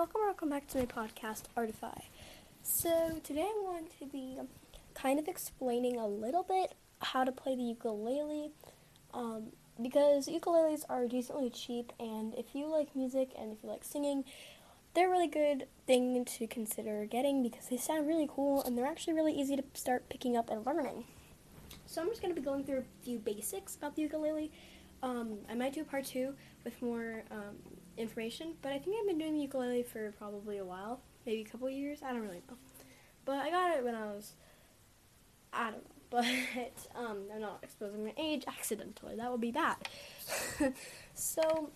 welcome welcome back to my podcast, Artify. So, today I'm going to be kind of explaining a little bit how to play the ukulele. Um, because ukuleles are decently cheap, and if you like music and if you like singing, they're a really good thing to consider getting because they sound really cool and they're actually really easy to start picking up and learning. So, I'm just going to be going through a few basics about the ukulele. Um, I might do a part two with more um, information, but I think I've been doing the ukulele for probably a while, maybe a couple years. I don't really know, but I got it when I was, I don't know, but um, I'm not exposing my age accidentally. That would be bad. so,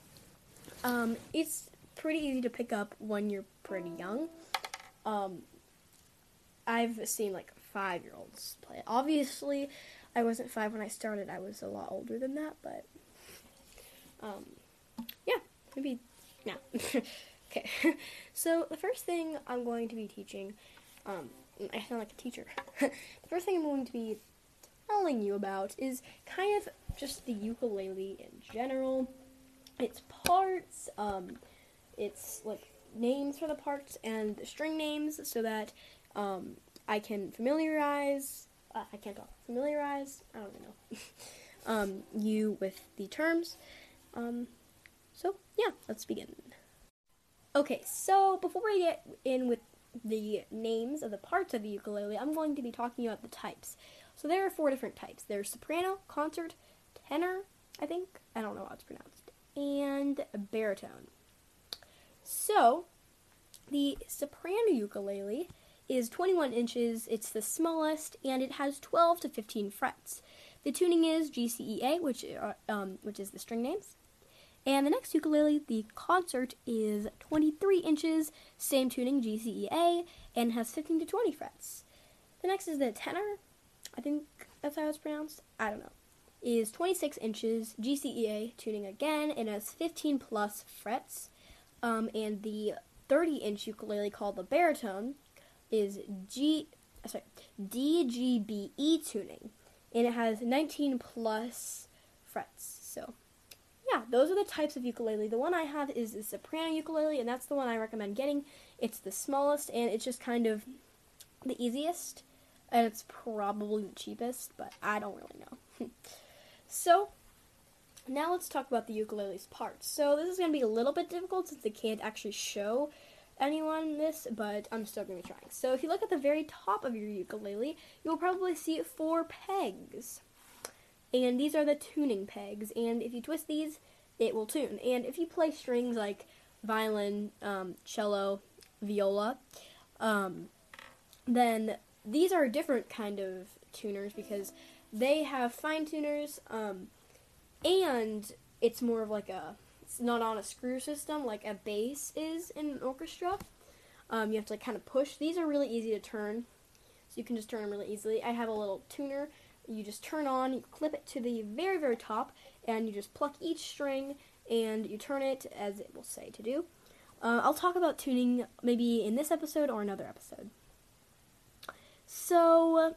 um, it's pretty easy to pick up when you're pretty young. Um, I've seen like five year olds play. Obviously, I wasn't five when I started. I was a lot older than that, but um, yeah, maybe now. okay, so the first thing I'm going to be teaching, um, I sound like a teacher. the first thing I'm going to be telling you about is kind of just the ukulele in general. Its parts, um, its like names for the parts and the string names, so that um, I can familiarize. Uh, I can't talk. Familiarize. I don't even know. um, you with the terms. Um, so, yeah, let's begin. Okay, so before we get in with the names of the parts of the ukulele, I'm going to be talking about the types. So there are four different types. There's soprano, concert, tenor, I think. I don't know how it's pronounced. And baritone. So, the soprano ukulele is 21 inches, it's the smallest, and it has 12 to 15 frets. The tuning is G, C, E, A, which, uh, um, which is the string names. And the next ukulele, the concert, is 23 inches, same tuning, G, C, E, A, and has 15 to 20 frets. The next is the tenor, I think that's how it's pronounced, I don't know, is 26 inches, G, C, E, A, tuning again, and has 15 plus frets. Um, and the 30 inch ukulele called the baritone is G, uh, sorry, D, G, B, E tuning, and it has 19 plus frets. Yeah, those are the types of ukulele. The one I have is the soprano ukulele, and that's the one I recommend getting. It's the smallest, and it's just kind of the easiest, and it's probably the cheapest, but I don't really know. so, now let's talk about the ukulele's parts. So, this is going to be a little bit difficult since I can't actually show anyone this, but I'm still going to be trying. So, if you look at the very top of your ukulele, you'll probably see four pegs and these are the tuning pegs. And if you twist these, it will tune. And if you play strings like violin, um, cello, viola, um, then these are a different kind of tuners because they have fine tuners, um, and it's more of like a it's not on a screw system like a bass is in an orchestra. Um, you have to like kind of push. These are really easy to turn, so you can just turn them really easily. I have a little tuner you just turn on, you clip it to the very, very top, and you just pluck each string and you turn it as it will say to do. Uh, I'll talk about tuning maybe in this episode or another episode. So,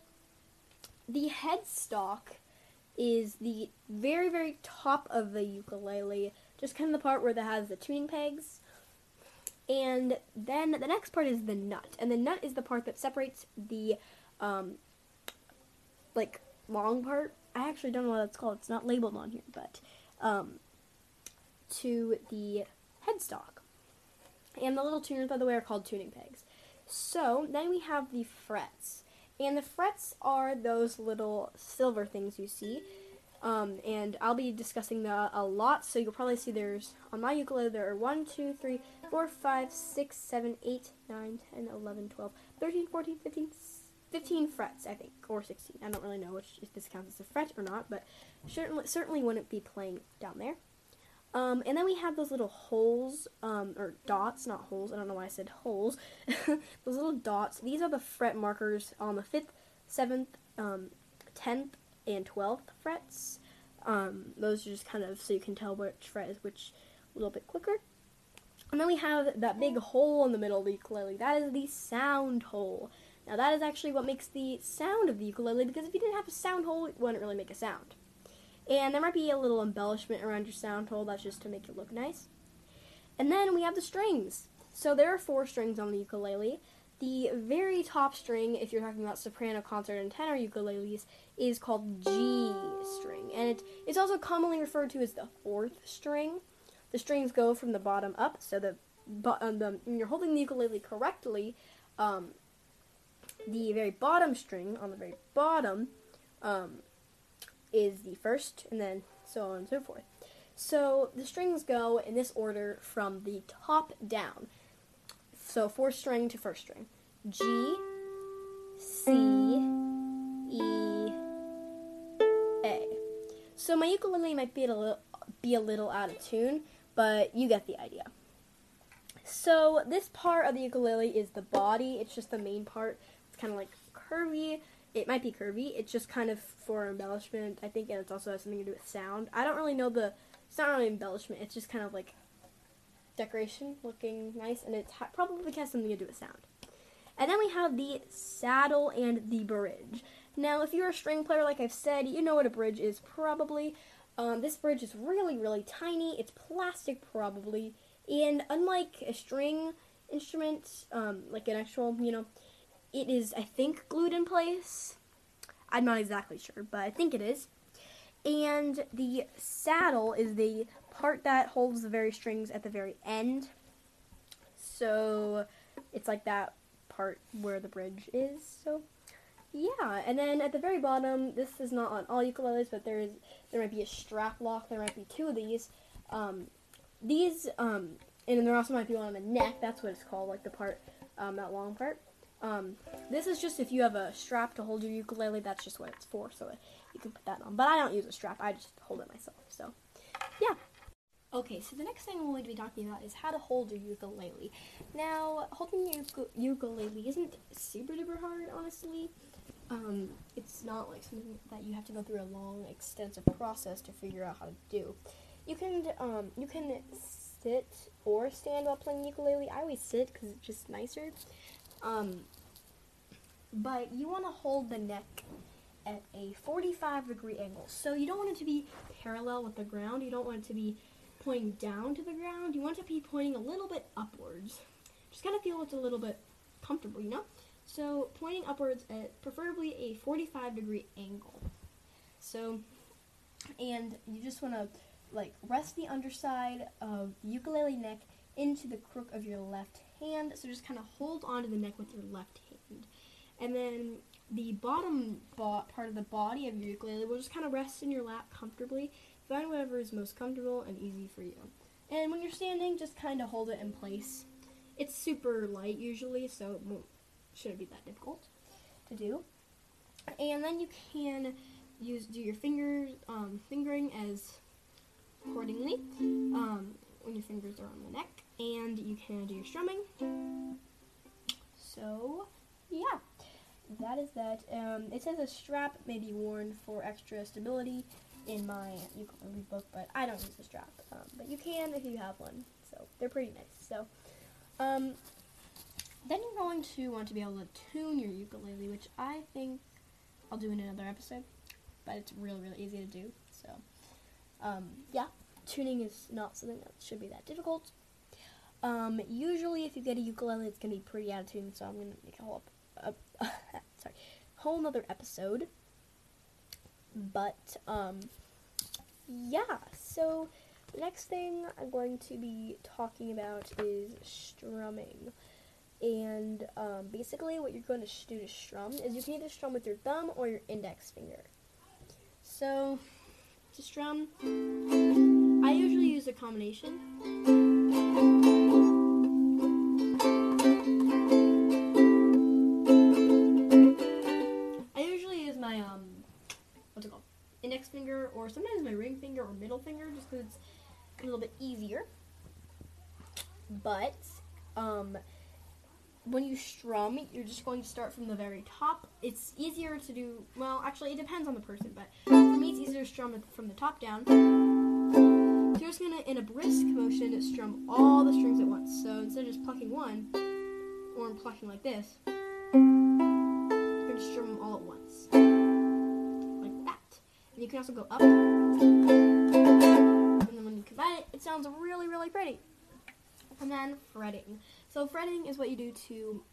the headstock is the very, very top of the ukulele, just kind of the part where that has the tuning pegs. And then the next part is the nut, and the nut is the part that separates the um, like long part. I actually don't know what that's called. It's not labeled on here, but um, to the headstock. And the little tuners, by the way, are called tuning pegs. So then we have the frets. And the frets are those little silver things you see. Um, and I'll be discussing that a lot, so you'll probably see there's, on my ukulele, there are 1, 2, 3, 4, 5, 6, 7, 8, 9, 10, 11, 12, 13, 14, 15, 15 frets, I think, or 16. I don't really know which if this counts as a fret or not, but certainly certainly wouldn't be playing down there. Um, and then we have those little holes, um, or dots, not holes. I don't know why I said holes. those little dots. These are the fret markers on the fifth, seventh, um, tenth, and twelfth frets. Um, those are just kind of so you can tell which fret is which a little bit quicker. And then we have that big hole in the middle of the ukulele. That is the sound hole. Now that is actually what makes the sound of the ukulele because if you didn't have a sound hole, it wouldn't really make a sound. And there might be a little embellishment around your sound hole, that's just to make it look nice. And then we have the strings. So there are four strings on the ukulele. The very top string, if you're talking about soprano, concert, and tenor ukuleles, is called G string, and it, it's also commonly referred to as the fourth string. The strings go from the bottom up, so the, um, the when you're holding the ukulele correctly, um, the very bottom string on the very bottom um, is the first, and then so on and so forth. So the strings go in this order from the top down. So fourth string to first string. G, C, E, A. So my ukulele might be a little be a little out of tune, but you get the idea. So this part of the ukulele is the body. It's just the main part. Kind of like curvy. It might be curvy. It's just kind of for embellishment, I think, and it also has something to do with sound. I don't really know the. It's not really embellishment. It's just kind of like decoration, looking nice, and it ha- probably has something to do with sound. And then we have the saddle and the bridge. Now, if you're a string player, like I've said, you know what a bridge is probably. Um, this bridge is really, really tiny. It's plastic, probably. And unlike a string instrument, um, like an actual, you know, it is, I think, glued in place. I'm not exactly sure, but I think it is. And the saddle is the part that holds the very strings at the very end. So it's like that part where the bridge is. So yeah, and then at the very bottom, this is not on all ukuleles, but there is there might be a strap lock. There might be two of these. Um, these um, and then there also might be one on the neck. That's what it's called, like the part um, that long part. Um, this is just if you have a strap to hold your ukulele. That's just what it's for. So you can put that on. But I don't use a strap. I just hold it myself. So yeah. Okay, so the next thing we're going to be talking about is how to hold your ukulele. Now, holding your ukulele isn't super duper hard, honestly. Um, it's not like something that you have to go through a long, extensive process to figure out how to do. You can um, you can sit or stand while playing ukulele. I always sit because it's just nicer. Um, but you want to hold the neck at a 45 degree angle. So you don't want it to be parallel with the ground. You don't want it to be pointing down to the ground. You want it to be pointing a little bit upwards. Just kind of feel it's a little bit comfortable, you know? So pointing upwards at preferably a 45 degree angle. So, and you just want to like rest the underside of the ukulele neck into the crook of your left hand. So just kind of hold onto the neck with your left hand. And then the bottom bo- part of the body of your ukulele will just kind of rest in your lap comfortably. Find whatever is most comfortable and easy for you. And when you're standing, just kind of hold it in place. It's super light usually, so it won't, shouldn't be that difficult to do. And then you can use do your fingers um, fingering as accordingly um, when your fingers are on the neck, and you can do your strumming. So yeah, that is that. Um, it says a strap may be worn for extra stability in my ukulele book, but I don't use a strap. Um, but you can if you have one. So they're pretty nice. So um, then you're going to want to be able to tune your ukulele, which I think I'll do in another episode. But it's really, really easy to do. So um, yeah, tuning is not something that should be that difficult. Um, usually, if you get a ukulele, it's gonna be pretty out of tune. So I'm gonna make a whole, uh, sorry, whole another episode but, um, yeah, so the next thing I'm going to be talking about is strumming. And um, basically, what you're going to do to strum is you can either strum with your thumb or your index finger. So, to strum, I usually use a combination. A little bit easier. But um, when you strum, you're just going to start from the very top. It's easier to do, well, actually, it depends on the person, but for me, it's easier to strum from the top down. So you're just going to, in a brisk motion, strum all the strings at once. So instead of just plucking one, or plucking like this, you're going to strum them all at once. Like that. And you can also go up. It, it sounds really, really pretty. And then fretting. So fretting is what you do to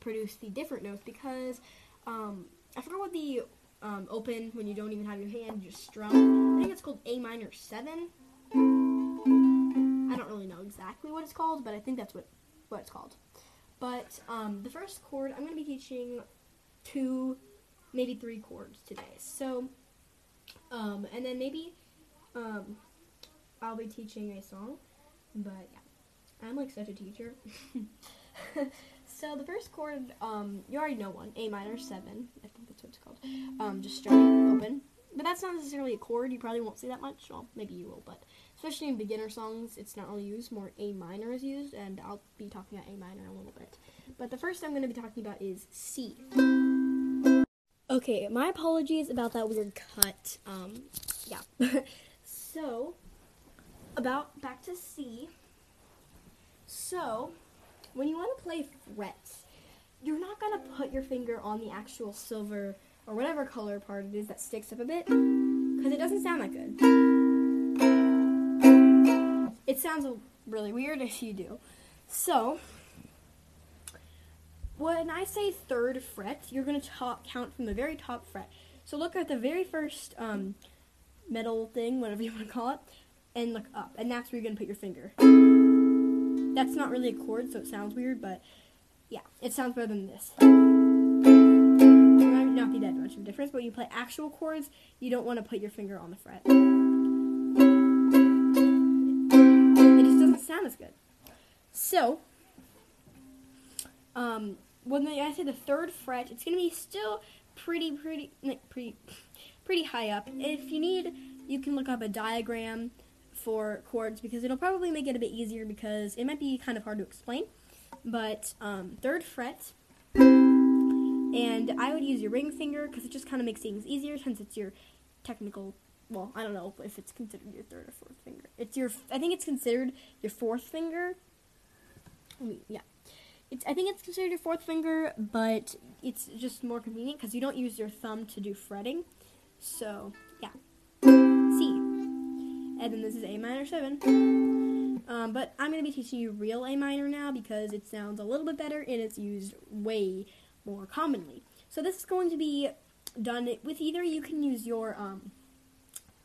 produce the different notes because um, I forgot what the um, open when you don't even have your hand, you just strum. I think it's called A minor 7. I don't really know exactly what it's called, but I think that's what, what it's called. But um, the first chord, I'm going to be teaching two, maybe three chords today. So, um, and then maybe um, I'll be teaching a song. But yeah, I'm like such a teacher. so the first chord, um, you already know one, A minor 7. I think that's what it's called. Um, just strumming open. But that's not necessarily a chord. You probably won't see that much. Well, maybe you will, but especially in beginner songs, it's not really used. More A minor is used, and I'll be talking about A minor a little bit. But the first I'm going to be talking about is C. Okay, my apologies about that weird cut. Um, yeah. so, about back to C. So, when you want to play frets, you're not going to put your finger on the actual silver or whatever color part it is that sticks up a bit because it doesn't sound that good. It sounds really weird if you do. So, when I say third fret, you're going to count from the very top fret. So look at the very first um, metal thing, whatever you want to call it, and look up. And that's where you're to put your finger. That's not really a chord, so it sounds weird, but yeah, it sounds better than this. It might not be that much of a difference, but when you play actual chords, you don't want to put your finger on the fret. It just doesn't sound as good. So, um, when I say the third fret, it's to be still pretty, pretty, pretty, pretty high up. If you need, you can look up a diagram for chords because it'll probably make it a bit easier because it might be kind of hard to explain. But um, third fret, and I would use your ring finger because it just kind of makes things easier since it's your technical. Well, I don't know if it's considered your third or fourth finger. It's your. I think it's considered your fourth finger. I mean, yeah. It's, I think it's considered your fourth finger, but it's just more convenient because you don't use your thumb to do fretting. So, yeah. And then this is A minor 7. Um, but I'm going to be teaching you real A minor now because it sounds a little bit better and it's used way more commonly. So this is going to be done with either you can use your um,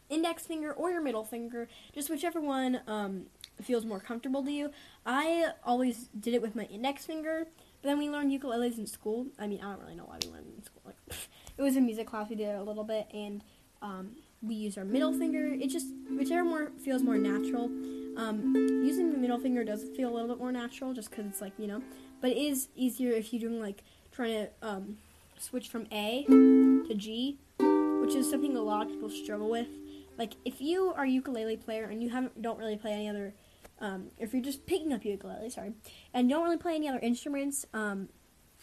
index finger or your middle finger, just whichever one um, feels more comfortable to you. I always did it with my index finger, but then we learned ukuleles in school. I mean, I don't really know why we learned it in school. Like, it was a music class, we did a little bit, and um, we use our middle finger. It just whichever more feels more natural. Um, using the middle finger does feel a little bit more natural, just because it's like you know. But it is easier if you're doing like trying to um, switch from A to G, which is something a lot of people struggle with. Like if you are a ukulele player and you haven't don't really play any other, um, if you're just picking up ukulele, sorry, and don't really play any other instruments, um,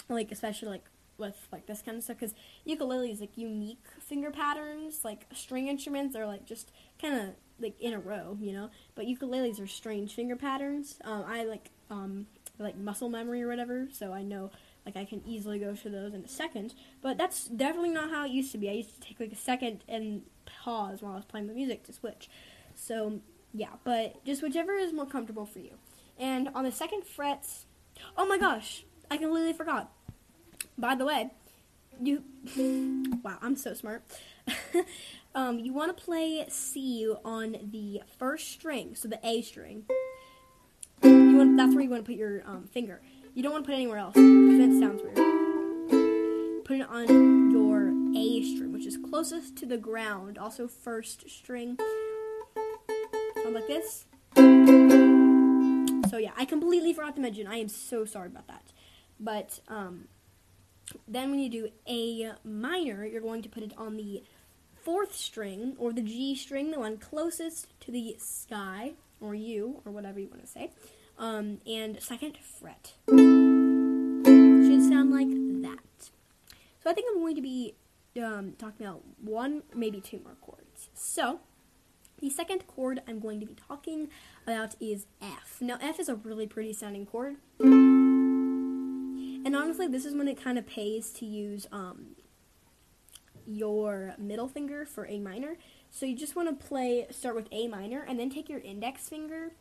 like especially like with like this kind of stuff because ukulele is like unique finger patterns like string instruments are like just kind of like in a row you know? But ukuleles are strange finger patterns. Um, i like um, like muscle memory or whatever so i know like i can easily go through those in a second. But that's definitely not how it used to be. I used to take like a second and pause while i was playing the music to switch. So yeah but just whichever is more comfortable for you. And on the second frets, oh my gosh i completely forgot by the way, you wow, I'm so smart. um, you want to play C on the first string, so the A string. You want that's where you want to put your um, finger. You don't want to put it anywhere else because that sounds weird. Put it on your A string, which is closest to the ground. Also, first string. Sound like this. So yeah, I completely forgot to mention. I am so sorry about that. But um, then when you do A minor, you're going to put it on the fourth string, or the G string, the one closest to the sky, or you, or whatever you want to say, um, and second fret. Should sound like that. So I think I'm going to be um, talking about one, maybe two more chords. So, the second chord I'm going to be talking about is F. Now, F is a really pretty sounding chord. And honestly, this is when it kind of pays to use um, your middle finger for A minor. So you just want to play, start with A minor, and then take your index finger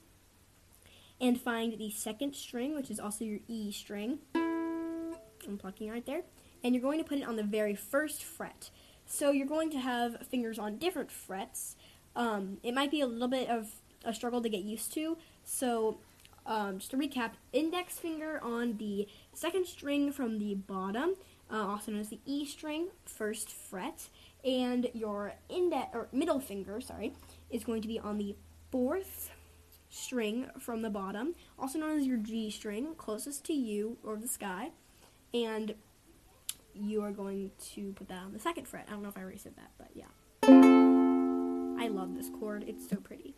and find the second string, which is also your E string. I'm plucking right there. And you're going to put it on the very first fret. So you're going to have fingers on different frets. Um, it might be a little bit of a struggle to get used to. So um, just to recap, index finger on the second string from the bottom, uh, also known as the E string, first fret, and your index or middle finger, sorry, is going to be on the fourth string from the bottom, also known as your G string, closest to you or the sky, and you are going to put that on the second fret. I don't know if I already said that, but yeah. I love this chord. It's so pretty.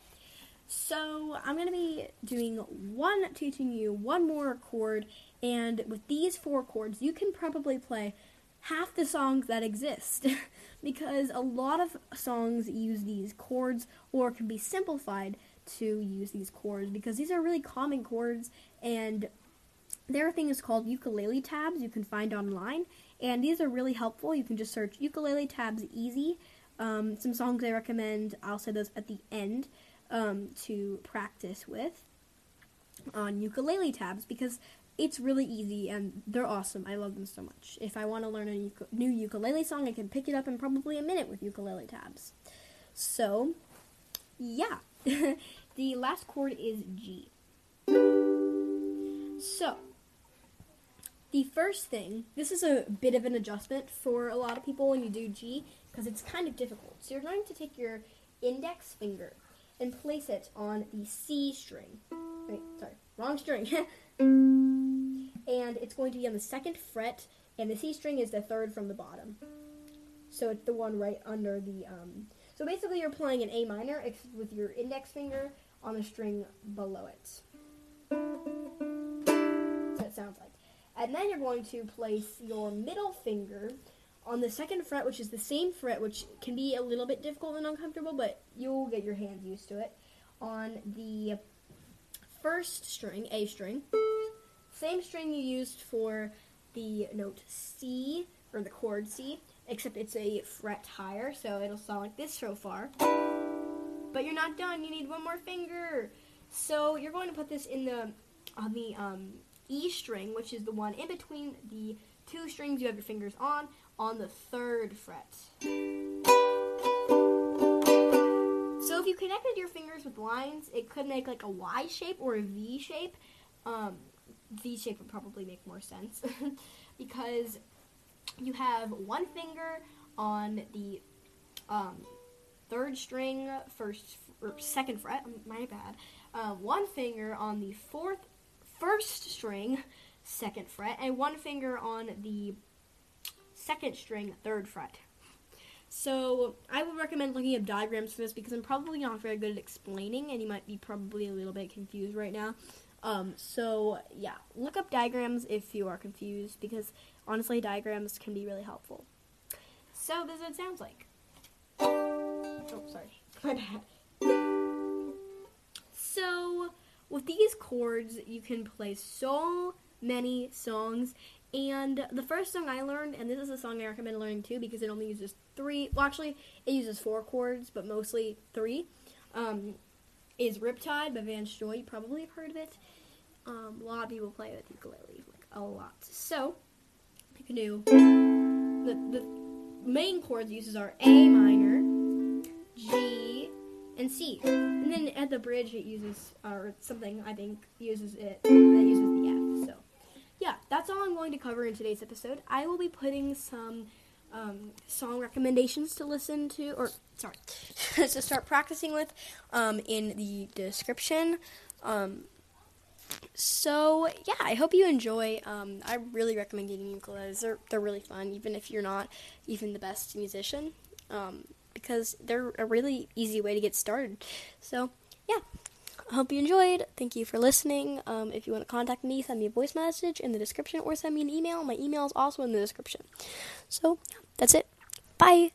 So I'm going to be doing one, teaching you one more chord, and with these four chords, you can probably play half the songs that exist. Because a lot of songs use these chords or can be simplified to use these chords because these are really common chords and there are things called ukulele tabs you can find online and these are really helpful. You can just search ukulele tabs easy. Um, some songs i recommend i'll say those at the end um, to practice with on ukulele tabs because it's really easy and they're awesome. I love them so much. If I want to learn a new ukulele song, I can pick it up in probably a minute with ukulele tabs. So, yeah. the last chord is G. So, the first thing, this is a bit of an adjustment for a lot of people when you do G because it's kind of difficult. So, you're going to take your index finger and place it on the C string. Wait, sorry, wrong string. and it's going to be on the second fret, and the C string is the third from the bottom. So it's the one right under the. Um, so basically, you're playing an A minor with your index finger on the string below it. So it sounds like. And then you're going to place your middle finger on the second fret, which is the same fret, which can be a little bit difficult and uncomfortable, but you'll get your hands used to it, on the first string, A string. Same string you used for the note C, or the chord C, except it's a fret higher, so it'll sound like this so far. But you're not done, you need one more finger. So you're going to put this in the, on the um, E string, which is the one in between the two strings you have your fingers on, on the third fret. So if you connected your fingers with lines, it could make like a Y shape or a V shape. Um, V shape would probably make more sense because you have one finger on the um, third string, first or second fret. My bad. Uh, one finger on the fourth, first string, second fret, and one finger on the second string, third fret. So I would recommend looking up diagrams for this because I'm probably not very good at explaining, and you might be probably a little bit confused right now. Um, so yeah, look up diagrams if you are confused because honestly, diagrams can be really helpful. So this is what it sounds like. Oh, sorry, my bad. So with these chords, you can play so many songs. And the first song I learned, and this is a song I recommend learning too because it only uses three, well, actually, it uses four chords, but mostly three, um, is Riptide by Vance Joy. You probably have heard of it. Um, a lot of people play with ukulele, like a lot. So, you can do the, the main chords it uses are A minor, G, and C. And then at the bridge, it uses, or something, I think, uses it, that's all I'm going to cover in today's episode. I will be putting some um, song recommendations to listen to, or sorry, to start practicing with um, in the description. Um, so yeah, I hope you enjoy. Um, I really recommend getting ukuleles. They're they're really fun, even if you're not even the best musician, um, because they're a really easy way to get started. So yeah, hope you enjoyed. Thank you for listening. Um, if you want to contact me, send me a voice message in the description or send me an email. My email is also in the description. So, that's it. Bye.